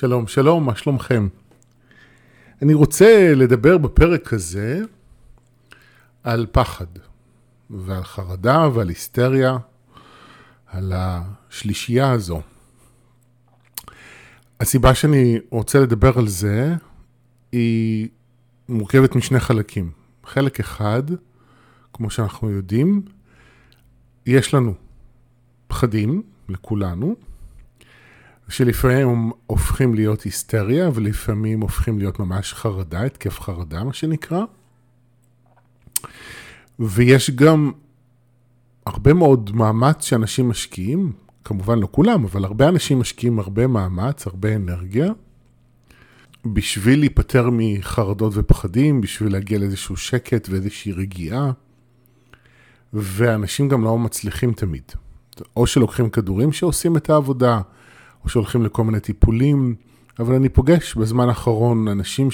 שלום, שלום, מה שלומכם? אני רוצה לדבר בפרק הזה על פחד ועל חרדה ועל היסטריה, על השלישייה הזו. הסיבה שאני רוצה לדבר על זה היא מורכבת משני חלקים. חלק אחד, כמו שאנחנו יודעים, יש לנו פחדים לכולנו, שלפעמים הם הופכים להיות היסטריה ולפעמים הופכים להיות ממש חרדה, התקף חרדה מה שנקרא. ויש גם הרבה מאוד מאמץ שאנשים משקיעים, כמובן לא כולם, אבל הרבה אנשים משקיעים הרבה מאמץ, הרבה אנרגיה, בשביל להיפטר מחרדות ופחדים, בשביל להגיע לאיזשהו שקט ואיזושהי רגיעה, ואנשים גם לא מצליחים תמיד. או שלוקחים כדורים שעושים את העבודה, או שהולכים לכל מיני טיפולים, אבל אני פוגש בזמן האחרון אנשים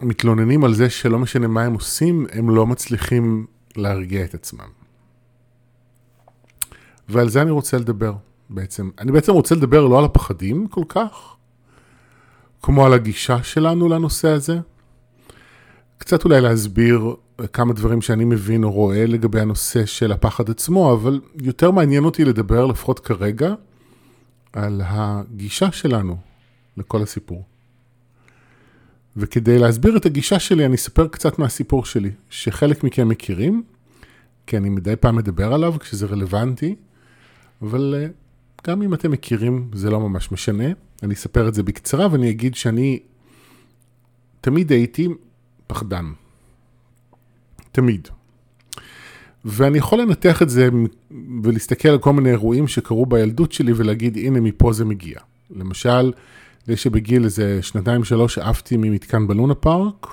שמתלוננים על זה שלא משנה מה הם עושים, הם לא מצליחים להרגיע את עצמם. ועל זה אני רוצה לדבר בעצם. אני בעצם רוצה לדבר לא על הפחדים כל כך, כמו על הגישה שלנו לנושא הזה. קצת אולי להסביר כמה דברים שאני מבין או רואה לגבי הנושא של הפחד עצמו, אבל יותר מעניין אותי לדבר, לפחות כרגע, על הגישה שלנו לכל הסיפור. וכדי להסביר את הגישה שלי, אני אספר קצת מהסיפור שלי, שחלק מכם מכירים, כי אני מדי פעם מדבר עליו כשזה רלוונטי, אבל אה, גם אם אתם מכירים, זה לא ממש משנה. אני אספר את זה בקצרה ואני אגיד שאני תמיד הייתי פחדן. תמיד. ואני יכול לנתח את זה ולהסתכל על כל מיני אירועים שקרו בילדות שלי ולהגיד, הנה, מפה זה מגיע. למשל, זה שבגיל איזה שנתיים שלוש עפתי ממתקן בלונה פארק,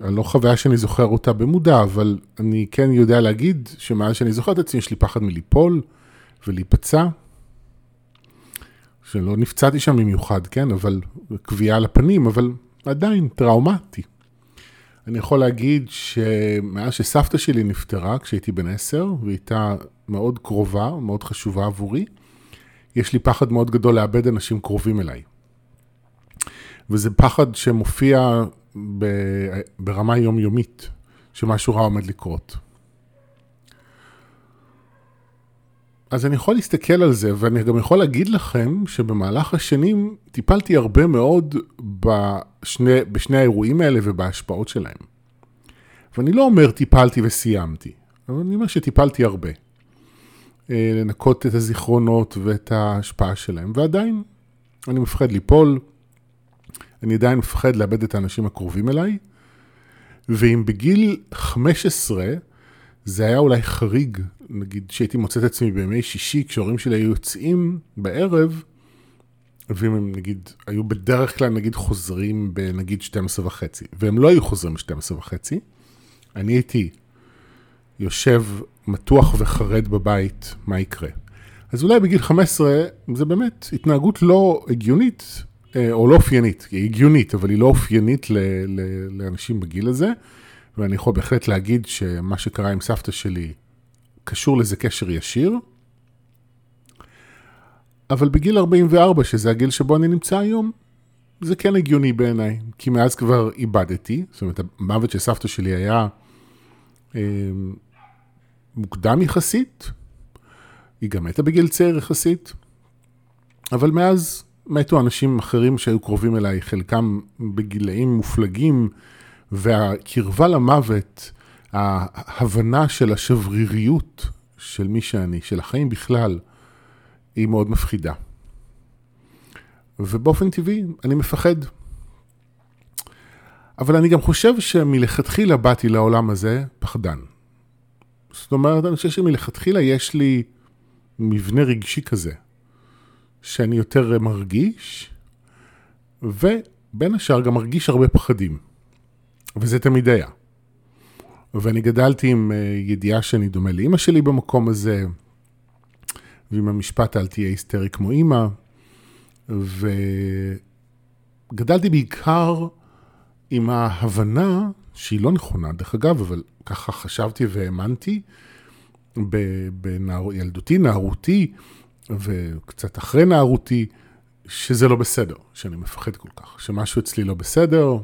לא חוויה שאני זוכר אותה במודע, אבל אני כן יודע להגיד שמאז שאני זוכר את עצמי, יש לי פחד מליפול ולהיפצע. שלא נפצעתי שם במיוחד, כן, אבל קביעה לפנים, אבל עדיין טראומטי. אני יכול להגיד שמאז שסבתא שלי נפטרה, כשהייתי בן עשר, והיא הייתה מאוד קרובה, מאוד חשובה עבורי, יש לי פחד מאוד גדול לאבד אנשים קרובים אליי. וזה פחד שמופיע ברמה יומיומית, שמשהו רע עומד לקרות. אז אני יכול להסתכל על זה, ואני גם יכול להגיד לכם שבמהלך השנים טיפלתי הרבה מאוד בשני, בשני האירועים האלה ובהשפעות שלהם. ואני לא אומר טיפלתי וסיימתי, אבל אני אומר שטיפלתי הרבה. אה, לנקות את הזיכרונות ואת ההשפעה שלהם, ועדיין אני מפחד ליפול, אני עדיין מפחד לאבד את האנשים הקרובים אליי, ואם בגיל 15 זה היה אולי חריג, נגיד שהייתי מוצא את עצמי בימי שישי, כשהורים שלי היו יוצאים בערב, ואם הם נגיד היו בדרך כלל נגיד חוזרים בנגיד 12 וחצי, והם לא היו חוזרים ב-12 וחצי, אני הייתי יושב מתוח וחרד בבית, מה יקרה? אז אולי בגיל 15 זה באמת התנהגות לא הגיונית, אה, או לא אופיינית, היא הגיונית, אבל היא לא אופיינית ל- ל- לאנשים בגיל הזה. ואני יכול בהחלט להגיד שמה שקרה עם סבתא שלי קשור לזה קשר ישיר. אבל בגיל 44, שזה הגיל שבו אני נמצא היום, זה כן הגיוני בעיניי, כי מאז כבר איבדתי, זאת אומרת, המוות של סבתא שלי היה אה, מוקדם יחסית, היא גם מתה בגיל צעיר יחסית, אבל מאז מתו אנשים אחרים שהיו קרובים אליי, חלקם בגילאים מופלגים, והקרבה למוות, ההבנה של השבריריות של מי שאני, של החיים בכלל, היא מאוד מפחידה. ובאופן טבעי, אני מפחד. אבל אני גם חושב שמלכתחילה באתי לעולם הזה פחדן. זאת אומרת, אני חושב שמלכתחילה יש לי מבנה רגשי כזה, שאני יותר מרגיש, ובין השאר גם מרגיש הרבה פחדים. וזה תמיד היה. ואני גדלתי עם אה, ידיעה שאני דומה לאימא שלי במקום הזה, ועם המשפט אל תהיה היסטרי כמו אימא, וגדלתי בעיקר עם ההבנה, שהיא לא נכונה דרך אגב, אבל ככה חשבתי והאמנתי, בילדותי, נערותי, וקצת אחרי נערותי, שזה לא בסדר, שאני מפחד כל כך, שמשהו אצלי לא בסדר,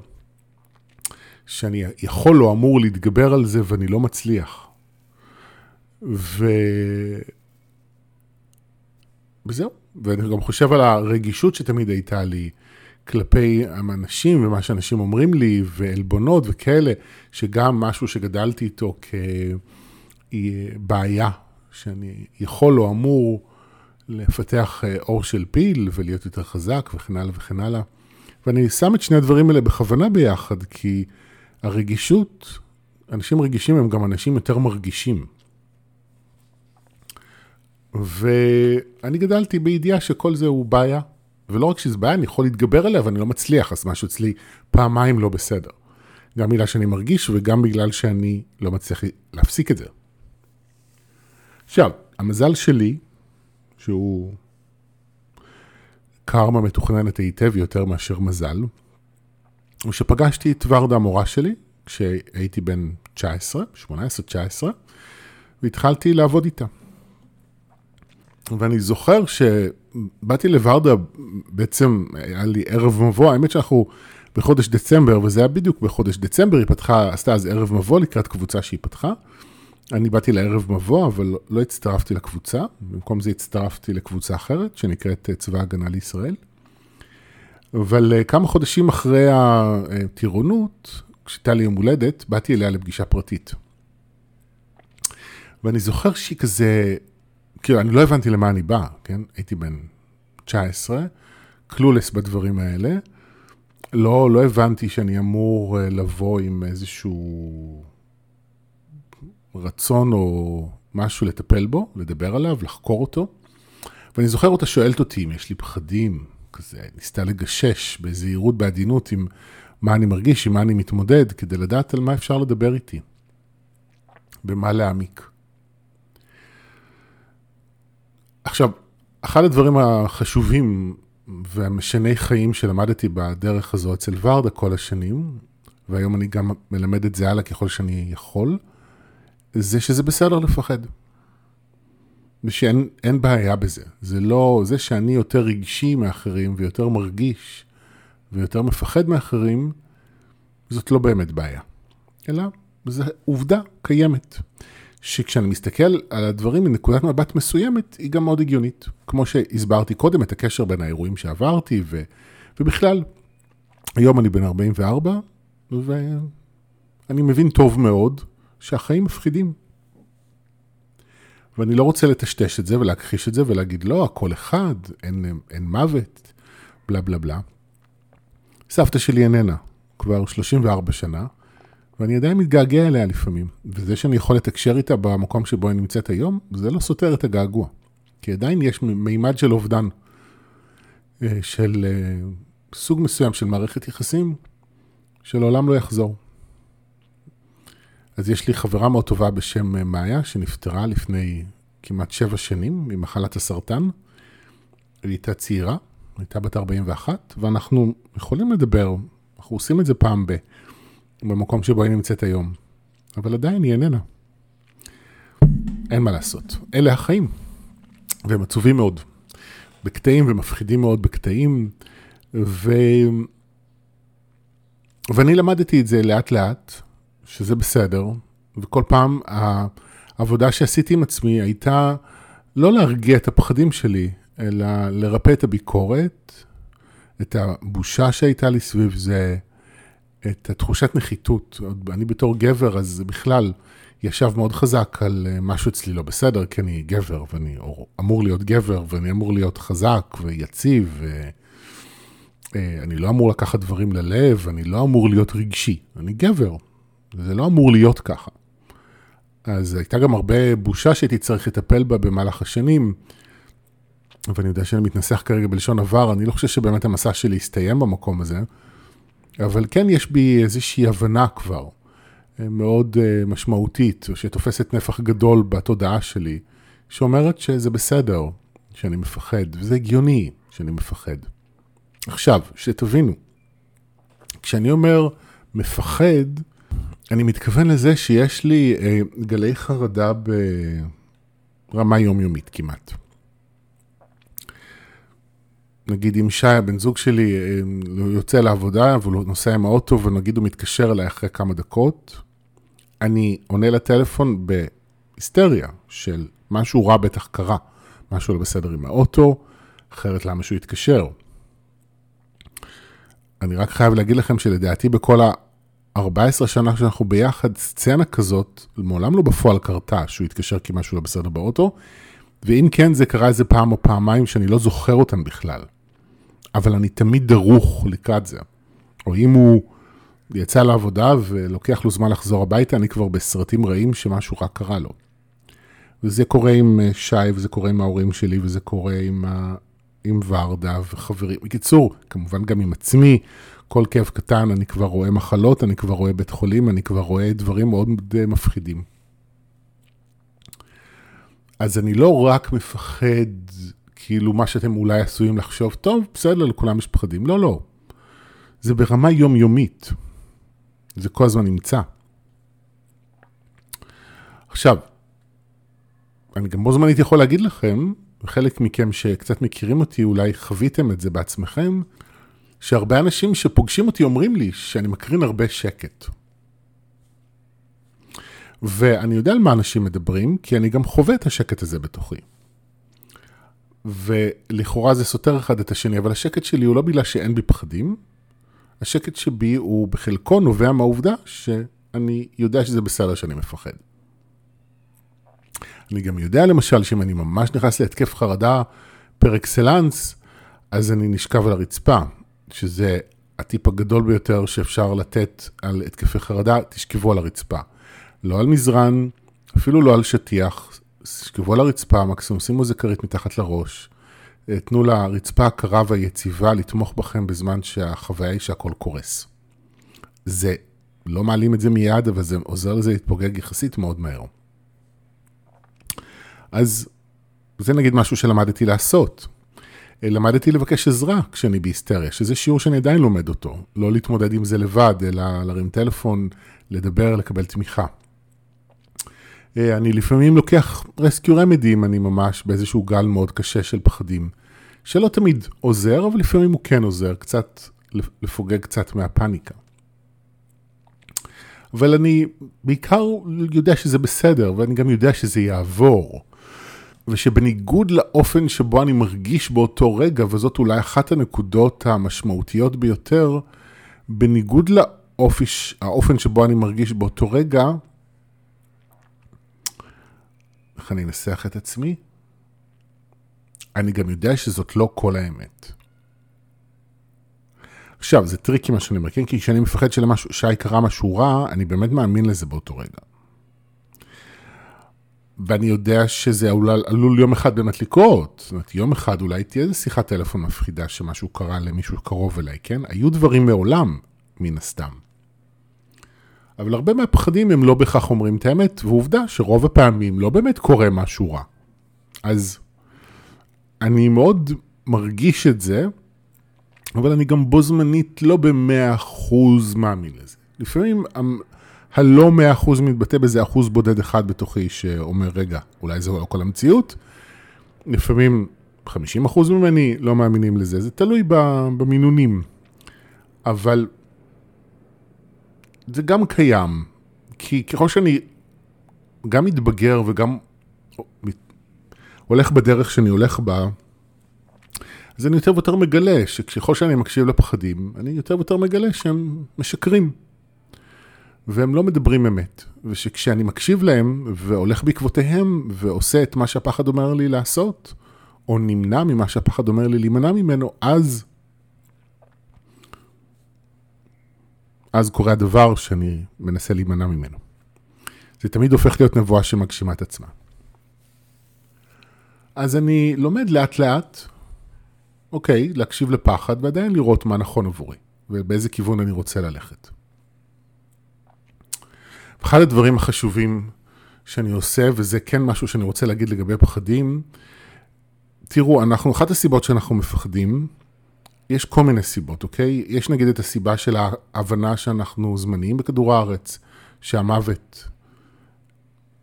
שאני יכול או אמור להתגבר על זה ואני לא מצליח. ו... וזהו, ואני גם חושב על הרגישות שתמיד הייתה לי כלפי האנשים ומה שאנשים אומרים לי, ועלבונות וכאלה, שגם משהו שגדלתי איתו כבעיה, שאני יכול או אמור לפתח אה, אור של פיל ולהיות יותר חזק וכן הלאה וכן הלאה. ואני שם את שני הדברים האלה בכוונה ביחד, כי הרגישות, אנשים רגישים הם גם אנשים יותר מרגישים. ואני גדלתי בידיעה שכל זה הוא בעיה, ולא רק שזה בעיה, אני יכול להתגבר עליה ואני לא מצליח, אז משהו אצלי פעמיים לא בסדר. גם בגלל שאני מרגיש וגם בגלל שאני לא מצליח להפסיק את זה. עכשיו, המזל שלי, שהוא קרמה מתוכננת היטב יותר מאשר מזל, הוא שפגשתי את ורדה המורה שלי, כשהייתי בן 19, 18-19, והתחלתי לעבוד איתה. ואני זוכר שבאתי לוורדה, בעצם היה לי ערב מבוא, האמת שאנחנו בחודש דצמבר, וזה היה בדיוק בחודש דצמבר, היא פתחה, עשתה אז ערב מבוא לקראת קבוצה שהיא פתחה. אני באתי לערב מבוא, אבל לא הצטרפתי לקבוצה, במקום זה הצטרפתי לקבוצה אחרת, שנקראת צבא הגנה לישראל. אבל אה, כמה חודשים אחרי הטירונות, כשהייתה לי יום הולדת, באתי אליה לפגישה פרטית. ואני זוכר שהיא כזה כאילו, אני לא הבנתי למה אני בא, כן? הייתי בן 19, קלולס בדברים האלה. לא, לא הבנתי שאני אמור אה, לבוא עם איזשהו רצון או משהו לטפל בו, לדבר עליו, לחקור אותו. ואני זוכר אותה שואלת אותי אם יש לי פחדים, כזה, ניסתה לגשש בזהירות, בעדינות, עם מה אני מרגיש, עם מה אני מתמודד, כדי לדעת על מה אפשר לדבר איתי, במה להעמיק. עכשיו, אחד הדברים החשובים והמשני חיים שלמדתי בדרך הזו אצל ורדה כל השנים, והיום אני גם מלמד את זה הלאה ככל שאני יכול, זה שזה בסדר לפחד. ושאין בעיה בזה. זה לא, זה שאני יותר רגשי מאחרים ויותר מרגיש ויותר מפחד מאחרים, זאת לא באמת בעיה. אלא זו עובדה קיימת. שכשאני מסתכל על הדברים מנקודת מבט מסוימת, היא גם מאוד הגיונית. כמו שהסברתי קודם, את הקשר בין האירועים שעברתי, ו... ובכלל, היום אני בן 44, ואני מבין טוב מאוד שהחיים מפחידים. ואני לא רוצה לטשטש את זה ולהכחיש את זה ולהגיד, לא, הכל אחד, אין, אין מוות, בלה בלה בלה. סבתא שלי איננה, כבר 34 שנה, ואני עדיין מתגעגע אליה לפעמים. וזה שאני יכול לתקשר איתה במקום שבו היא נמצאת היום, זה לא סותר את הגעגוע. כי עדיין יש מימד של אובדן, אה, של אה, סוג מסוים של מערכת יחסים, שלעולם לא יחזור. אז יש לי חברה מאוד טובה בשם אה, מאיה, שנפטרה לפני כמעט שבע שנים ממחלת הסרטן. היא הייתה צעירה, הייתה בת 41, ואנחנו יכולים לדבר, אנחנו עושים את זה פעם ב... במקום שבו היא נמצאת היום. אבל עדיין היא איננה. אין מה לעשות. אלה החיים. והם עצובים מאוד. בקטעים ומפחידים מאוד בקטעים. ו... ואני למדתי את זה לאט לאט, שזה בסדר, וכל פעם העבודה שעשיתי עם עצמי הייתה לא להרגיע את הפחדים שלי, אלא לרפא את הביקורת, את הבושה שהייתה לי סביב זה, את התחושת נחיתות. אני בתור גבר, אז בכלל ישב מאוד חזק על אה, משהו אצלי לא בסדר, כי אני גבר, ואני אמור להיות גבר, ואני אמור להיות חזק ויציב, ואני אה, לא אמור לקחת דברים ללב, אני לא אמור להיות רגשי, אני גבר, זה לא אמור להיות ככה. אז הייתה גם הרבה בושה שהייתי צריך לטפל בה במהלך השנים, ואני יודע שאני מתנסח כרגע בלשון עבר, אני לא חושב שבאמת המסע שלי הסתיים במקום הזה. אבל כן יש בי איזושהי הבנה כבר, אה, מאוד אה, משמעותית, שתופסת נפח גדול בתודעה שלי, שאומרת שזה בסדר שאני מפחד, וזה הגיוני שאני מפחד. עכשיו, שתבינו, כשאני אומר מפחד, אני מתכוון לזה שיש לי אה, גלי חרדה ברמה יומיומית כמעט. נגיד אם שי, הבן זוג שלי, אה, יוצא לעבודה והוא נוסע עם האוטו ונגיד הוא מתקשר אליי אחרי כמה דקות, אני עונה לטלפון בהיסטריה של משהו רע בטח קרה, משהו לא בסדר עם האוטו, אחרת למה שהוא יתקשר. אני רק חייב להגיד לכם שלדעתי בכל ה-14 שנה שאנחנו ביחד, סצנה כזאת, מעולם לא בפועל קרתה שהוא התקשר כי משהו לא בסדר באוטו, ואם כן, זה קרה איזה פעם או פעמיים שאני לא זוכר אותם בכלל. אבל אני תמיד דרוך לקראת זה. או אם הוא יצא לעבודה ולוקח לו זמן לחזור הביתה, אני כבר בסרטים רעים שמשהו רק קרה לו. וזה קורה עם אה, שי, וזה קורה עם ההורים שלי, וזה קורה עם, ה... עם ורדה וחברים. בקיצור, כמובן גם עם עצמי, כל כאב קטן, אני כבר רואה מחלות, אני כבר רואה בית חולים, אני כבר רואה דברים מאוד מפחידים. אז אני לא רק מפחד, כאילו מה שאתם אולי עשויים לחשוב, טוב, בסדר, לכולם יש פחדים. לא, לא. זה ברמה יומיומית. זה כל הזמן נמצא. עכשיו, אני גם בו זמנית יכול להגיד לכם, וחלק מכם שקצת מכירים אותי, אולי חוויתם את זה בעצמכם, שהרבה אנשים שפוגשים אותי אומרים לי שאני מקרין הרבה שקט. ואני יודע על מה אנשים מדברים, כי אני גם חווה את השקט הזה בתוכי. ולכאורה זה סותר אחד את השני, אבל השקט שלי הוא לא בגלל שאין בי פחדים, השקט שבי הוא בחלקו נובע מהעובדה שאני יודע שזה בסדר שאני מפחד. אני גם יודע למשל שאם אני ממש נכנס להתקף חרדה פר אקסלנס, אז אני נשכב על הרצפה, שזה הטיפ הגדול ביותר שאפשר לתת על התקפי חרדה, תשכבו על הרצפה. לא על מזרן, אפילו לא על שטיח, תשכבו על הרצפה, מקסימום שימו איזה כרית מתחת לראש, תנו לרצפה הקרה והיציבה לתמוך בכם בזמן שהחוויה היא שהכל קורס. זה, לא מעלים את זה מיד, אבל זה עוזר לזה להתפוגג יחסית מאוד מהר. אז זה נגיד משהו שלמדתי לעשות. למדתי לבקש עזרה כשאני בהיסטריה, שזה שיעור שאני עדיין לומד אותו. לא להתמודד עם זה לבד, אלא להרים טלפון, לדבר, לקבל תמיכה. אה, אני לפעמים לוקח רסקיו רמדי אם אני ממש באיזשהו גל מאוד קשה של פחדים, שלא תמיד עוזר, אבל לפעמים הוא כן עוזר, קצת לפוגג קצת מהפאניקה. אבל אני בעיקר יודע שזה בסדר, ואני גם יודע שזה יעבור. ושבניגוד לאופן שבו אני מרגיש באותו רגע, וזאת אולי אחת הנקודות המשמעותיות ביותר, בניגוד לאופי, האופן שבו אני מרגיש באותו רגע, איך אני אנסח את עצמי? אני גם יודע שזאת לא כל האמת. עכשיו, זה tricky מה שאני אומר, כן? כי כשאני מפחד שלמשהו, שיקרה משהו רע, אני באמת מאמין לזה באותו רגע. ואני יודע שזה עלול, עלול יום אחד באמת לקרות. זאת אומרת, יום אחד אולי תהיה איזה שיחת טלפון מפחידה שמשהו קרה למישהו קרוב אליי, כן? היו דברים מעולם, מן הסתם. אבל הרבה מהפחדים הם לא בהכרח אומרים את האמת, ועובדה שרוב הפעמים לא באמת קורה משהו רע. אז אני מאוד מרגיש את זה, אבל אני גם בו זמנית לא במאה אחוז מאמין לזה. לפעמים הלא מאה אחוז מתבטא באיזה אחוז בודד אחד בתוכי שאומר, רגע, אולי זה לא כל המציאות. לפעמים 50 אחוז ממני לא מאמינים לזה, זה תלוי במינונים. אבל זה גם קיים, כי ככל שאני גם מתבגר וגם הולך בדרך שאני הולך בה, אז אני יותר ויותר מגלה שככל שאני מקשיב לפחדים, אני יותר ויותר מגלה שהם משקרים. והם לא מדברים אמת. ושכשאני מקשיב להם והולך בעקבותיהם ועושה את מה שהפחד אומר לי לעשות, או נמנע ממה שהפחד אומר לי להימנע ממנו, אז אז קורה הדבר שאני מנסה להימנע ממנו. זה תמיד הופך להיות נבואה שמגשימה את עצמה. אז אני לומד לאט לאט, אוקיי, להקשיב לפחד ועדיין לראות מה נכון עבורי ובאיזה כיוון אני רוצה ללכת. אחד הדברים החשובים שאני עושה, וזה כן משהו שאני רוצה להגיד לגבי פחדים, תראו, אנחנו, אחת הסיבות שאנחנו מפחדים, יש כל מיני סיבות, אוקיי? יש נגיד את הסיבה של ההבנה שאנחנו זמניים בכדור הארץ, שהמוות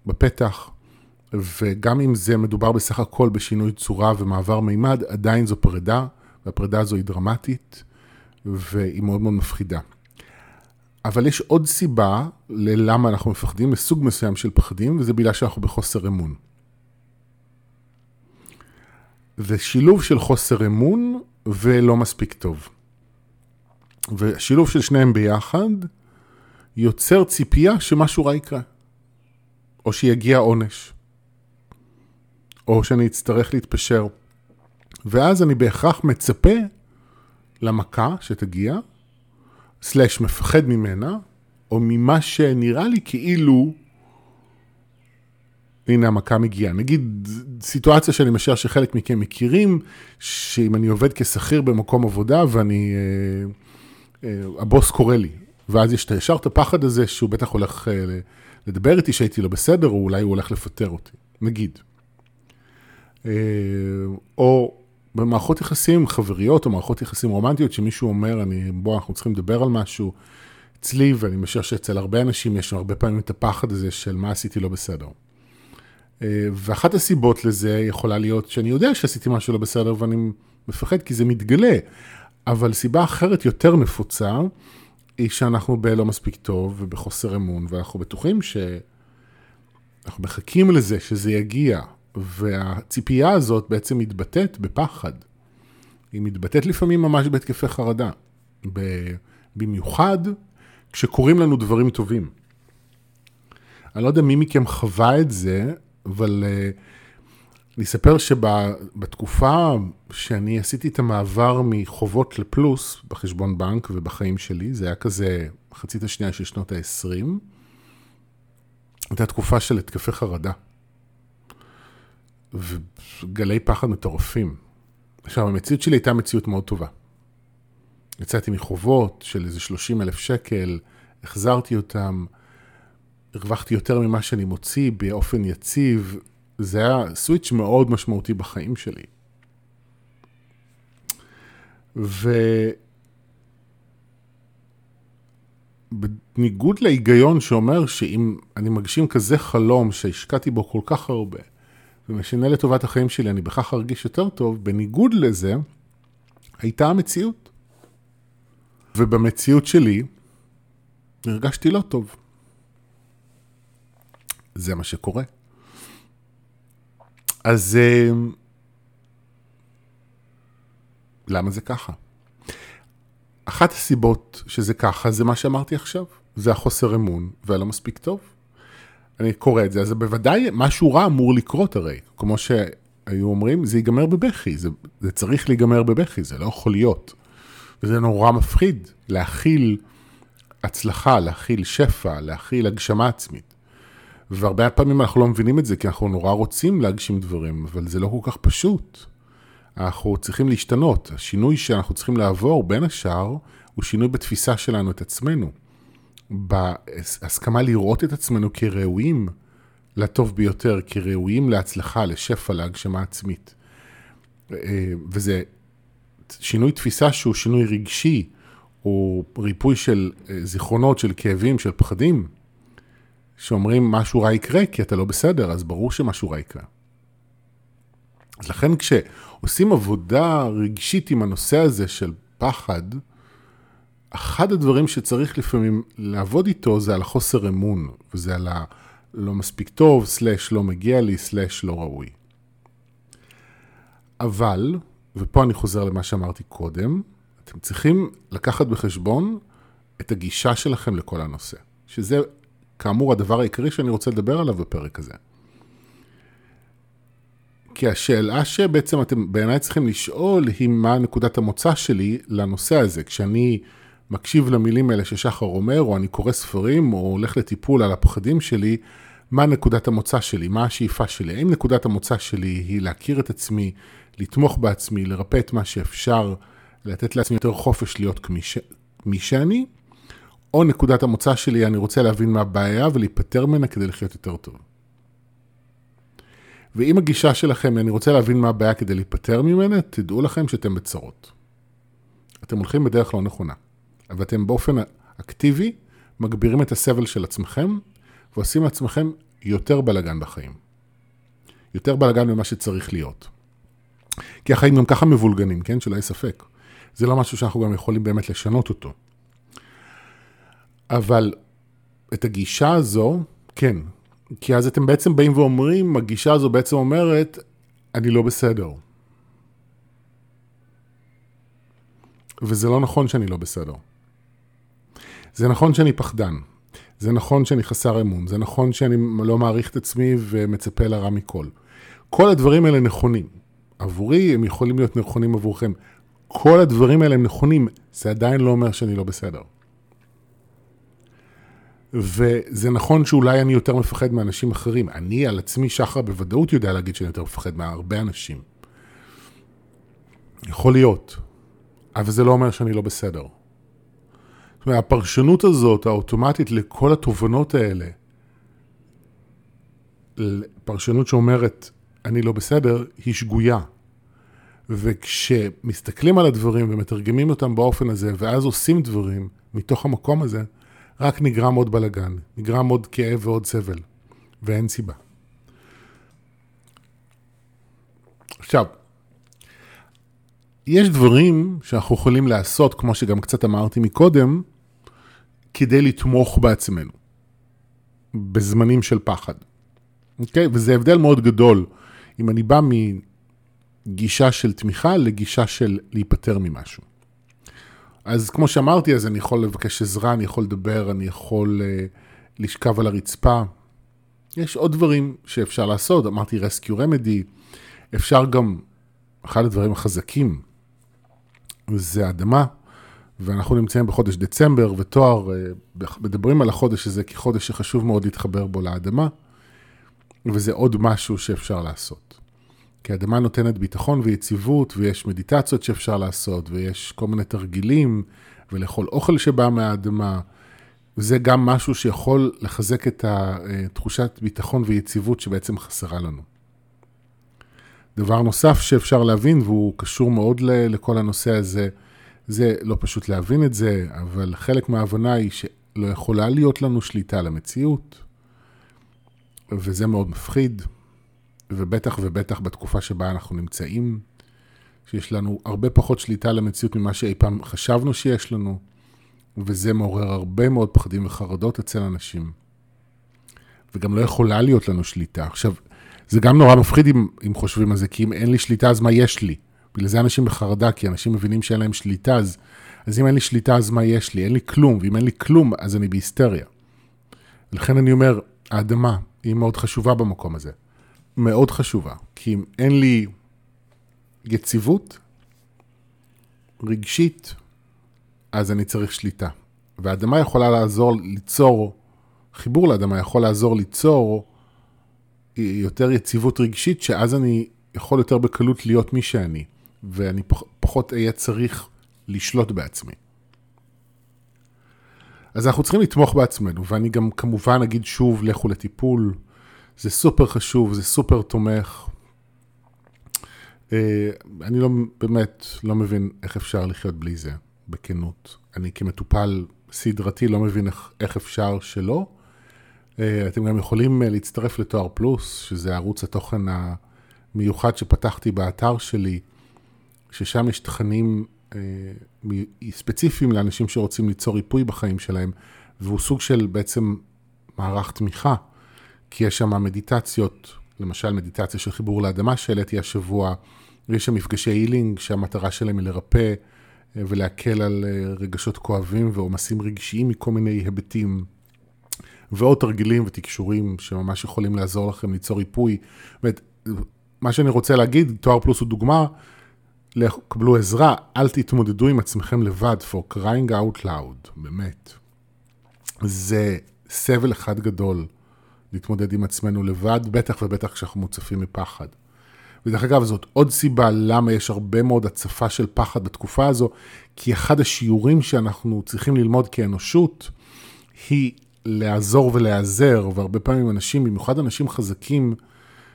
בפתח, וגם אם זה מדובר בסך הכל בשינוי צורה ומעבר מימד, עדיין זו פרידה, והפרידה הזו היא דרמטית, והיא מאוד מאוד מפחידה. אבל יש עוד סיבה ללמה אנחנו מפחדים, לסוג מסוים של פחדים, וזה בגלל שאנחנו בחוסר אמון. זה שילוב של חוסר אמון ולא מספיק טוב. ושילוב של שניהם ביחד יוצר ציפייה שמשהו רע יקרה. או שיגיע עונש. או שאני אצטרך להתפשר. ואז אני בהכרח מצפה למכה שתגיע, סלאש מפחד ממנה, או ממה שנראה לי כאילו, הנה המכה מגיעה. נגיד סיטואציה שאני משער שחלק מכם מכירים, שאם אני עובד כשכיר במקום עבודה ואני, אה, אה, הבוס קורא לי, ואז יש ישר את הפחד הזה שהוא בטח הולך אה, לדבר איתי שהייתי לא בסדר, או אולי הוא הולך לפטר אותי, נגיד. אה, או במערכות יחסים חבריות או מערכות יחסים רומנטיות, שמישהו אומר, אני, בוא, אנחנו צריכים לדבר על משהו. אצלי, ואני משער שאצל הרבה אנשים יש הרבה פעמים את הפחד הזה של מה עשיתי לא בסדר. אה, ואחת הסיבות לזה יכולה להיות שאני יודע שעשיתי משהו לא בסדר ואני מפחד כי זה מתגלה, אבל סיבה אחרת יותר נפוצה היא שאנחנו בלא מספיק טוב ובחוסר אמון, ואנחנו בטוחים שאנחנו מחכים לזה שזה יגיע, והציפייה הזאת בעצם מתבטאת בפחד. היא מתבטאת לפעמים ממש בהתקפי חרדה, במיוחד כשקורים לנו דברים טובים. אני לא יודע מי מכם חווה את זה, אבל uh, אני אספר שבתקופה שאני עשיתי את המעבר מחובות לפלוס בחשבון בנק ובחיים שלי, זה היה כזה מחצית השנייה של שנות ה-20, הייתה תקופה של התקפי חרדה. וגלי פחד מטורפים. עכשיו, המציאות שלי הייתה מציאות מאוד טובה. יצאתי מחובות של איזה 30 אלף שקל, החזרתי אותם, הרווחתי יותר ממה שאני מוציא באופן יציב. זה היה סוויץ' מאוד משמעותי בחיים שלי. ובניגוד להיגיון שאומר שאם אני מגשים כזה חלום שהשקעתי בו כל כך הרבה, ומשנה לטובת החיים שלי, אני בכך ארגיש יותר טוב, בניגוד לזה, הייתה המציאות. ובמציאות שלי, הרגשתי לא טוב. זה מה שקורה. אז אה, למה זה ככה? אחת הסיבות שזה ככה זה מה שאמרתי עכשיו, זה החוסר אמון והלא מספיק טוב. אני קורא את זה, אז בוודאי משהו רע אמור לקרות הרי, כמו שהיו אומרים, זה ייגמר בבכי, זה, זה צריך להיגמר בבכי, זה לא יכול להיות. וזה נורא מפחיד להכיל הצלחה, להכיל שפע, להכיל הגשמה עצמית. והרבה פעמים אנחנו לא מבינים את זה, כי אנחנו נורא רוצים להגשים דברים, אבל זה לא כל כך פשוט. אנחנו צריכים להשתנות. השינוי שאנחנו צריכים לעבור, בין השאר, הוא שינוי בתפיסה שלנו את עצמנו. בהסכמה לראות את עצמנו כראויים לטוב ביותר, כראויים להצלחה, לשפע, להגשמה עצמית. אה, וזה שינוי תפיסה שהוא שינוי רגשי, הוא ריפוי של אה, זיכרונות, של כאבים, של פחדים, שאומרים משהו רע יקרה כי אתה לא בסדר, אז ברור שמשהו רע יקרה. אז לכן כשעושים עבודה רגשית עם הנושא הזה של פחד, אחד הדברים שצריך לפעמים לעבוד איתו זה על החוסר אמון, וזה על הלא מספיק טוב, סלאש לא מגיע לי, סלאש לא ראוי. אבל, ופה אני חוזר למה שאמרתי קודם, אתם צריכים לקחת בחשבון את הגישה שלכם לכל הנושא, שזה כאמור הדבר העיקרי שאני רוצה לדבר עליו בפרק הזה. כי השאלה שבעצם אתם בעיניי צריכים לשאול היא מה נקודת המוצא שלי לנושא הזה. כשאני מקשיב למילים האלה ששחר אומר, או אני קורא ספרים, או הולך לטיפול על הפחדים שלי, מה נקודת המוצא שלי, מה השאיפה שלי. האם נקודת המוצא שלי היא להכיר את עצמי, לתמוך בעצמי, לרפא את מה שאפשר, לתת לעצמי יותר חופש להיות כמי ש... שאני, או נקודת המוצא שלי, אני רוצה להבין מה הבעיה ולהיפטר ממנה כדי לחיות יותר טוב. ואם הגישה שלכם, אני רוצה להבין מה הבעיה כדי להיפטר ממנה, תדעו לכם שאתם בצרות. אתם הולכים בדרך לא נכונה. אבל אתם באופן אקטיבי מגבירים את הסבל של עצמכם ועושים לעצמכם יותר בלאגן בחיים. יותר בלאגן ממה שצריך להיות. כי החיים גם ככה מבולגנים, כן? שלא יהיה ספק. זה לא משהו שאנחנו גם יכולים באמת לשנות אותו. אבל את הגישה הזו, כן. כי אז אתם בעצם באים ואומרים, הגישה הזו בעצם אומרת, אני לא בסדר. וזה לא נכון שאני לא בסדר. זה נכון שאני פחדן. זה נכון שאני חסר אמון. זה נכון שאני לא מעריך את עצמי ומצפה לרע מכל. כל הדברים האלה נכונים. עבורי הם יכולים להיות נכונים עבורכם. כל הדברים האלה הם נכונים, זה עדיין לא אומר שאני לא בסדר. וזה נכון שאולי אני יותר מפחד מאנשים אחרים. אני על עצמי, שחר, בוודאות יודע להגיד שאני יותר מפחד מהרבה אנשים. יכול להיות, אבל זה לא אומר שאני לא בסדר. זאת אומרת, הפרשנות הזאת, האוטומטית לכל התובנות האלה, פרשנות שאומרת, אני לא בסדר, היא שגויה. וכשמסתכלים על הדברים ומתרגמים אותם באופן הזה, ואז עושים דברים מתוך המקום הזה, רק נגרם עוד בלאגן, נגרם עוד כאב ועוד סבל, ואין סיבה. עכשיו, יש דברים שאנחנו יכולים לעשות, כמו שגם קצת אמרתי מקודם, כדי לתמוך בעצמנו, בזמנים של פחד. אוקיי? וזה הבדל מאוד גדול אם אני בא מגישה של תמיכה לגישה של להיפטר ממשהו. אז כמו שאמרתי, אז אני יכול לבקש עזרה, אני יכול לדבר, אני יכול uh, לשכב על הרצפה. יש עוד דברים שאפשר לעשות, אמרתי Rescue Remedy, אפשר גם, אחד הדברים החזקים זה אדמה, ואנחנו נמצאים בחודש דצמבר, ותואר, uh, מדברים על החודש הזה כחודש שחשוב מאוד להתחבר בו לאדמה, וזה עוד משהו שאפשר לעשות. כי האדמה נותנת ביטחון ויציבות, ויש מדיטציות שאפשר לעשות, ויש כל מיני תרגילים, ולאכול אוכל שבא מהאדמה. וזה גם משהו שיכול לחזק את התחושת ביטחון ויציבות שבעצם חסרה לנו. דבר נוסף שאפשר להבין, והוא קשור מאוד לכל הנושא הזה, זה לא פשוט להבין את זה, אבל חלק מההבנה היא שלא יכולה להיות לנו שליטה על המציאות, וזה מאוד מפחיד. ובטח ובטח בתקופה שבה אנחנו נמצאים, שיש לנו הרבה פחות שליטה על המציאות ממה שאי פעם חשבנו שיש לנו, וזה מעורר הרבה מאוד פחדים וחרדות אצל אנשים. וגם לא יכולה להיות לנו שליטה. עכשיו, זה גם נורא מפחיד אם, אם חושבים על זה, כי אם אין לי שליטה, אז מה יש לי? בגלל זה אנשים בחרדה, כי אנשים מבינים שאין להם שליטה, אז, אז אם אין לי שליטה, אז מה יש לי? אין לי כלום, ואם אין לי כלום, אז אני בהיסטריה. לכן אני אומר, האדמה היא מאוד חשובה במקום הזה. מאוד חשובה, כי אם אין לי יציבות רגשית, אז אני צריך שליטה. והאדמה יכולה לעזור ליצור, חיבור לאדמה יכול לעזור ליצור יותר יציבות רגשית, שאז אני יכול יותר בקלות להיות מי שאני, ואני פחות אהיה צריך לשלוט בעצמי. אז אנחנו צריכים לתמוך בעצמנו, ואני גם כמובן אגיד שוב, לכו לטיפול. זה סופר חשוב, זה סופר תומך. אה, אני לא, באמת לא מבין איך אפשר לחיות בלי זה, בכנות. אני כמטופל סדרתי לא מבין איך, איך אפשר שלא. אה, אתם גם יכולים אה, להצטרף לתואר פלוס, שזה ערוץ התוכן המיוחד שפתחתי באתר שלי, ששם יש תכנים ספציפיים לאנשים שרוצים ליצור ריפוי בחיים שלהם, והוא סוג של בעצם מערך תמיכה. כי יש שם מדיטציות, למשל מדיטציה של חיבור לאדמה שהעליתי השבוע, ויש שם מפגשי הילינג שהמטרה שלהם היא לרפא אה, ולהקל על אה, רגשות כואבים ועומסים רגשיים מכל מיני היבטים. ועוד תרגילים ותקשורים שממש יכולים לעזור לכם ליצור ריפוי. באמת, מה שאני רוצה להגיד, תואר פלוס הוא דוגמה, קבלו עזרה, אל תתמודדו עם עצמכם לבד, for crying out loud, באמת. זה סבל אחד גדול. להתמודד עם עצמנו לבד, בטח ובטח כשאנחנו מוצפים מפחד. ודרך אגב, זאת עוד סיבה למה יש הרבה מאוד הצפה של פחד בתקופה הזו, כי אחד השיעורים שאנחנו צריכים ללמוד כאנושות, היא לעזור ולהיעזר, והרבה פעמים אנשים, במיוחד אנשים חזקים,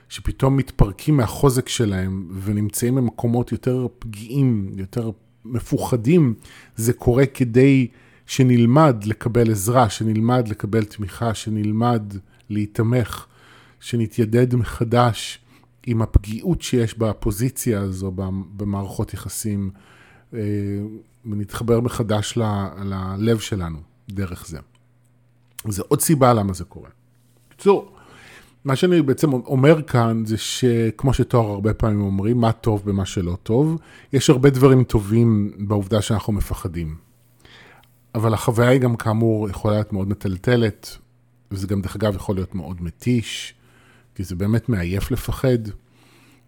שפתאום מתפרקים מהחוזק שלהם ונמצאים במקומות יותר פגיעים, יותר מפוחדים, זה קורה כדי שנלמד לקבל עזרה, שנלמד לקבל תמיכה, שנלמד להיתמך, שנתיידד מחדש עם הפגיעות שיש בפוזיציה הזו במערכות יחסים, אה, ונתחבר מחדש ללב שלנו דרך זה. זה עוד סיבה למה זה קורה. בקיצור, מה שאני בעצם אומר כאן זה שכמו שתואר הרבה פעמים אומרים, מה טוב במה שלא טוב, יש הרבה דברים טובים בעובדה שאנחנו מפחדים. אבל החוויה היא גם כאמור יכולה להיות מאוד מטלטלת, וזה גם דרך אגב יכול להיות מאוד מתיש, כי זה באמת מעייף לפחד,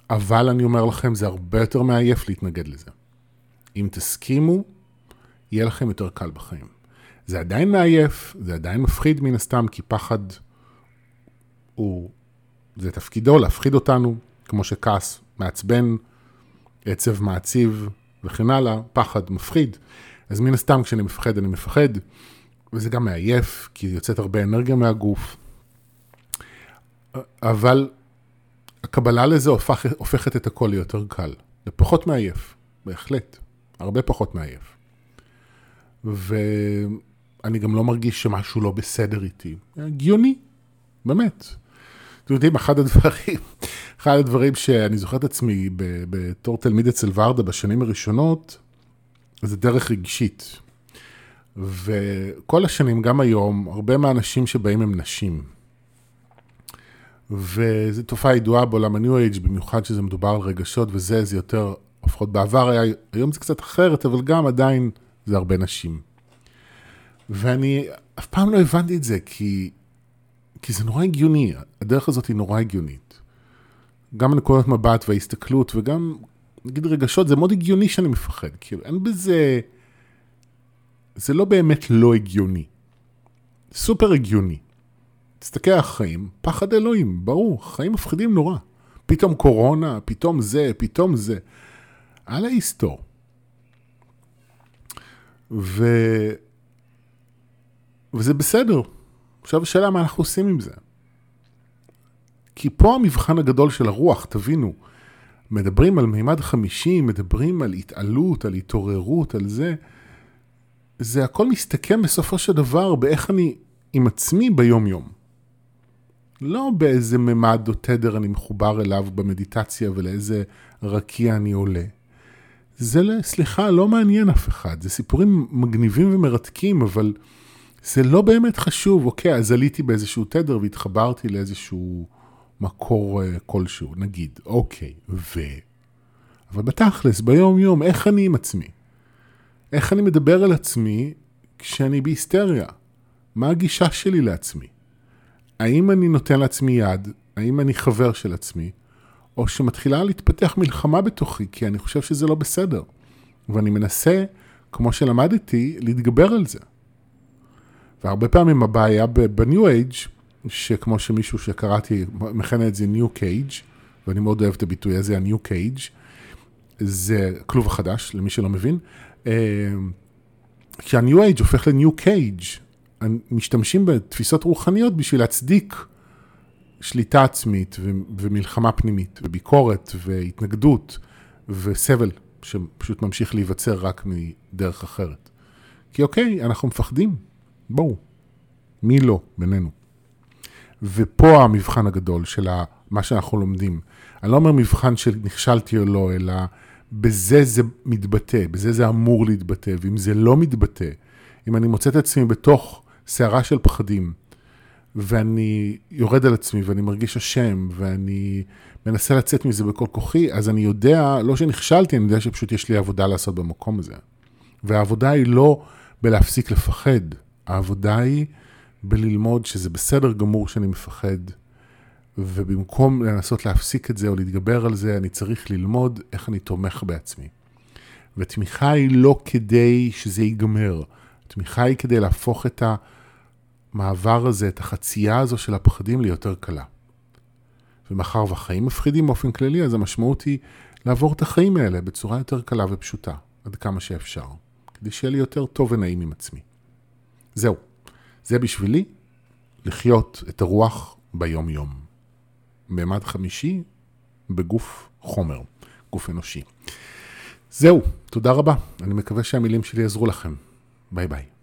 אבל אני אומר לכם, זה הרבה יותר מעייף להתנגד לזה. אם תסכימו, יהיה לכם יותר קל בחיים. זה עדיין מעייף, זה עדיין מפחיד מן הסתם, כי פחד הוא, זה תפקידו להפחיד אותנו, כמו שכעס מעצבן, עצב מעציב וכן הלאה, פחד מפחיד. אז מן הסתם כשאני מפחד אני מפחד, וזה גם מעייף, כי יוצאת הרבה אנרגיה מהגוף. אבל הקבלה לזה הופך, הופכת את הכל ליותר קל. זה פחות מעייף, בהחלט. הרבה פחות מעייף. ואני גם לא מרגיש שמשהו לא בסדר איתי. הגיוני, באמת. אתם יודעים, אחד הדברים, אחד הדברים שאני זוכר את עצמי בתור תלמיד אצל ורדה בשנים הראשונות, זה דרך רגשית. וכל השנים, גם היום, הרבה מהאנשים שבאים הם נשים. וזו תופעה ידועה בעולם ה-New Age, במיוחד שזה מדובר על רגשות וזה, זה יותר, לפחות בעבר היה, היום זה קצת אחרת, אבל גם עדיין זה הרבה נשים. ואני אף פעם לא הבנתי את זה, כי, כי זה נורא הגיוני, הדרך הזאת היא נורא הגיונית. גם הנקודות מבט וההסתכלות, וגם, נגיד רגשות, זה מאוד הגיוני שאני מפחד, כאילו, אין בזה... זה לא באמת לא הגיוני. סופר הגיוני. תסתכל על החיים, פחד אלוהים, ברור, חיים מפחידים נורא. פתאום קורונה, פתאום זה, פתאום זה. על ההיסטור. ו... וזה בסדר. עכשיו השאלה מה אנחנו עושים עם זה. כי פה המבחן הגדול של הרוח, תבינו. מדברים על מימד חמישי, מדברים על התעלות, על התעוררות, על זה. זה הכל מסתכם בסופו של דבר באיך אני עם עצמי ביום-יום. לא באיזה ממד או תדר אני מחובר אליו במדיטציה ולאיזה רקיע אני עולה. זה, סליחה, לא מעניין אף אחד. זה סיפורים מגניבים ומרתקים, אבל זה לא באמת חשוב. אוקיי, אז עליתי באיזשהו תדר והתחברתי לאיזשהו מקור uh, כלשהו, נגיד. אוקיי, ו... אבל בתכלס, ביום-יום, איך אני עם עצמי? איך אני מדבר על עצמי כשאני בהיסטריה? מה הגישה שלי לעצמי? האם אני נותן לעצמי יד? האם אני חבר של עצמי? או שמתחילה להתפתח מלחמה בתוכי, כי אני חושב שזה לא בסדר. ואני מנסה, כמו שלמדתי, להתגבר על זה. והרבה פעמים הבעיה ב-New Age, שכמו שמישהו שקראתי מכנה את זה New Cage, ואני מאוד אוהב את הביטוי הזה, ה-New Cage, זה כלוב החדש, למי שלא מבין. אה, כשה-New Age הופך ל-New Cage, משתמשים בתפיסות רוחניות בשביל להצדיק שליטה עצמית ו- ומלחמה פנימית וביקורת והתנגדות וסבל שפשוט ממשיך להיווצר רק מדרך אחרת. כי אוקיי, אנחנו מפחדים, בואו, מי לא בינינו. ופה המבחן הגדול של מה שאנחנו לומדים. אני לא אומר מבחן של נכשלתי או לא, אלא בזה זה מתבטא, בזה זה אמור להתבטא, ואם זה לא מתבטא, אם אני מוצא את עצמי בתוך סערה של פחדים, ואני יורד על עצמי ואני מרגיש אשם, ואני מנסה לצאת מזה בכל כוחי, אז אני יודע, לא שנכשלתי, אני יודע שפשוט יש לי עבודה לעשות במקום הזה. והעבודה היא לא בלהפסיק לפחד, העבודה היא בללמוד שזה בסדר גמור שאני מפחד, ובמקום לנסות להפסיק את זה או להתגבר על זה, אני צריך ללמוד איך אני תומך בעצמי. ותמיכה היא לא כדי שזה ייגמר, תמיכה היא כדי להפוך את. המעבר הזה, את החצייה הזו של הפחדים ליותר קלה. ומאחר והחיים מפחידים באופן כללי, אז המשמעות היא לעבור את החיים האלה בצורה יותר קלה ופשוטה, עד כמה שאפשר, כדי שיהיה לי יותר טוב ונעים עם עצמי. זהו, זה בשבילי לחיות את הרוח ביום-יום. מימד חמישי בגוף חומר, גוף אנושי. זהו, תודה רבה. אני מקווה שהמילים שלי יעזרו לכם. ביי ביי.